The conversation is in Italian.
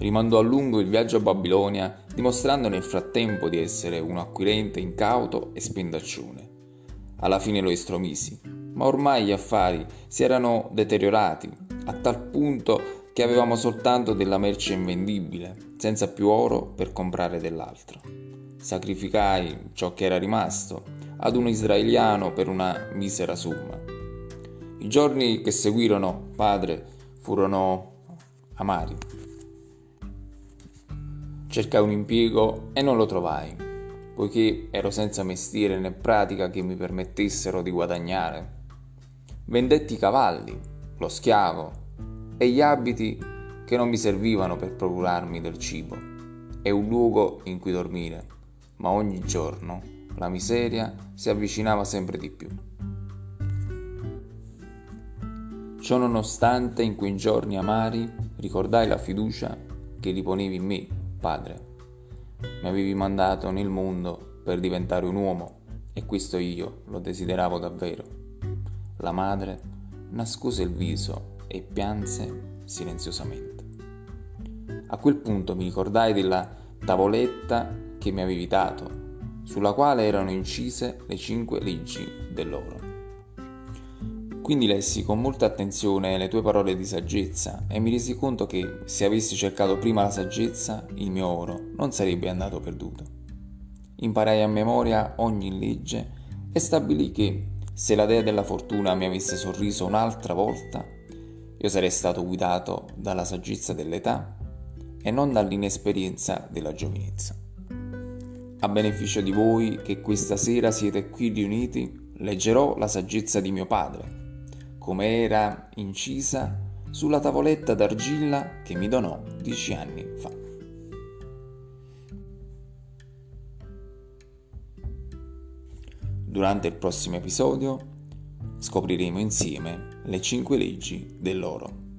rimandò a lungo il viaggio a Babilonia, dimostrando nel frattempo di essere un acquirente incauto e spendaccione. Alla fine lo estromisi, ma ormai gli affari si erano deteriorati a tal punto che avevamo soltanto della merce invendibile, senza più oro per comprare dell'altro. Sacrificai ciò che era rimasto ad un israeliano per una misera somma. I giorni che seguirono, padre, furono amari. Cercai un impiego e non lo trovai, poiché ero senza mestiere né pratica che mi permettessero di guadagnare. Vendetti i cavalli, lo schiavo e gli abiti che non mi servivano per procurarmi del cibo e un luogo in cui dormire, ma ogni giorno la miseria si avvicinava sempre di più. Ciò nonostante, in quei giorni amari, ricordai la fiducia che riponevi in me, Padre. Mi avevi mandato nel mondo per diventare un uomo e questo io lo desideravo davvero. La madre nascose il viso e pianse silenziosamente. A quel punto mi ricordai della tavoletta che mi avevi dato, sulla quale erano incise le cinque leggi dell'oro. Quindi lessi con molta attenzione le tue parole di saggezza e mi resi conto che se avessi cercato prima la saggezza, il mio oro non sarebbe andato perduto. Imparai a memoria ogni legge e stabilì che se la dea della fortuna mi avesse sorriso un'altra volta, io sarei stato guidato dalla saggezza dell'età e non dall'inesperienza della giovinezza. A beneficio di voi che questa sera siete qui riuniti, leggerò la saggezza di mio padre, come era incisa sulla tavoletta d'argilla che mi donò dieci anni fa. Durante il prossimo episodio scopriremo insieme le cinque leggi dell'oro.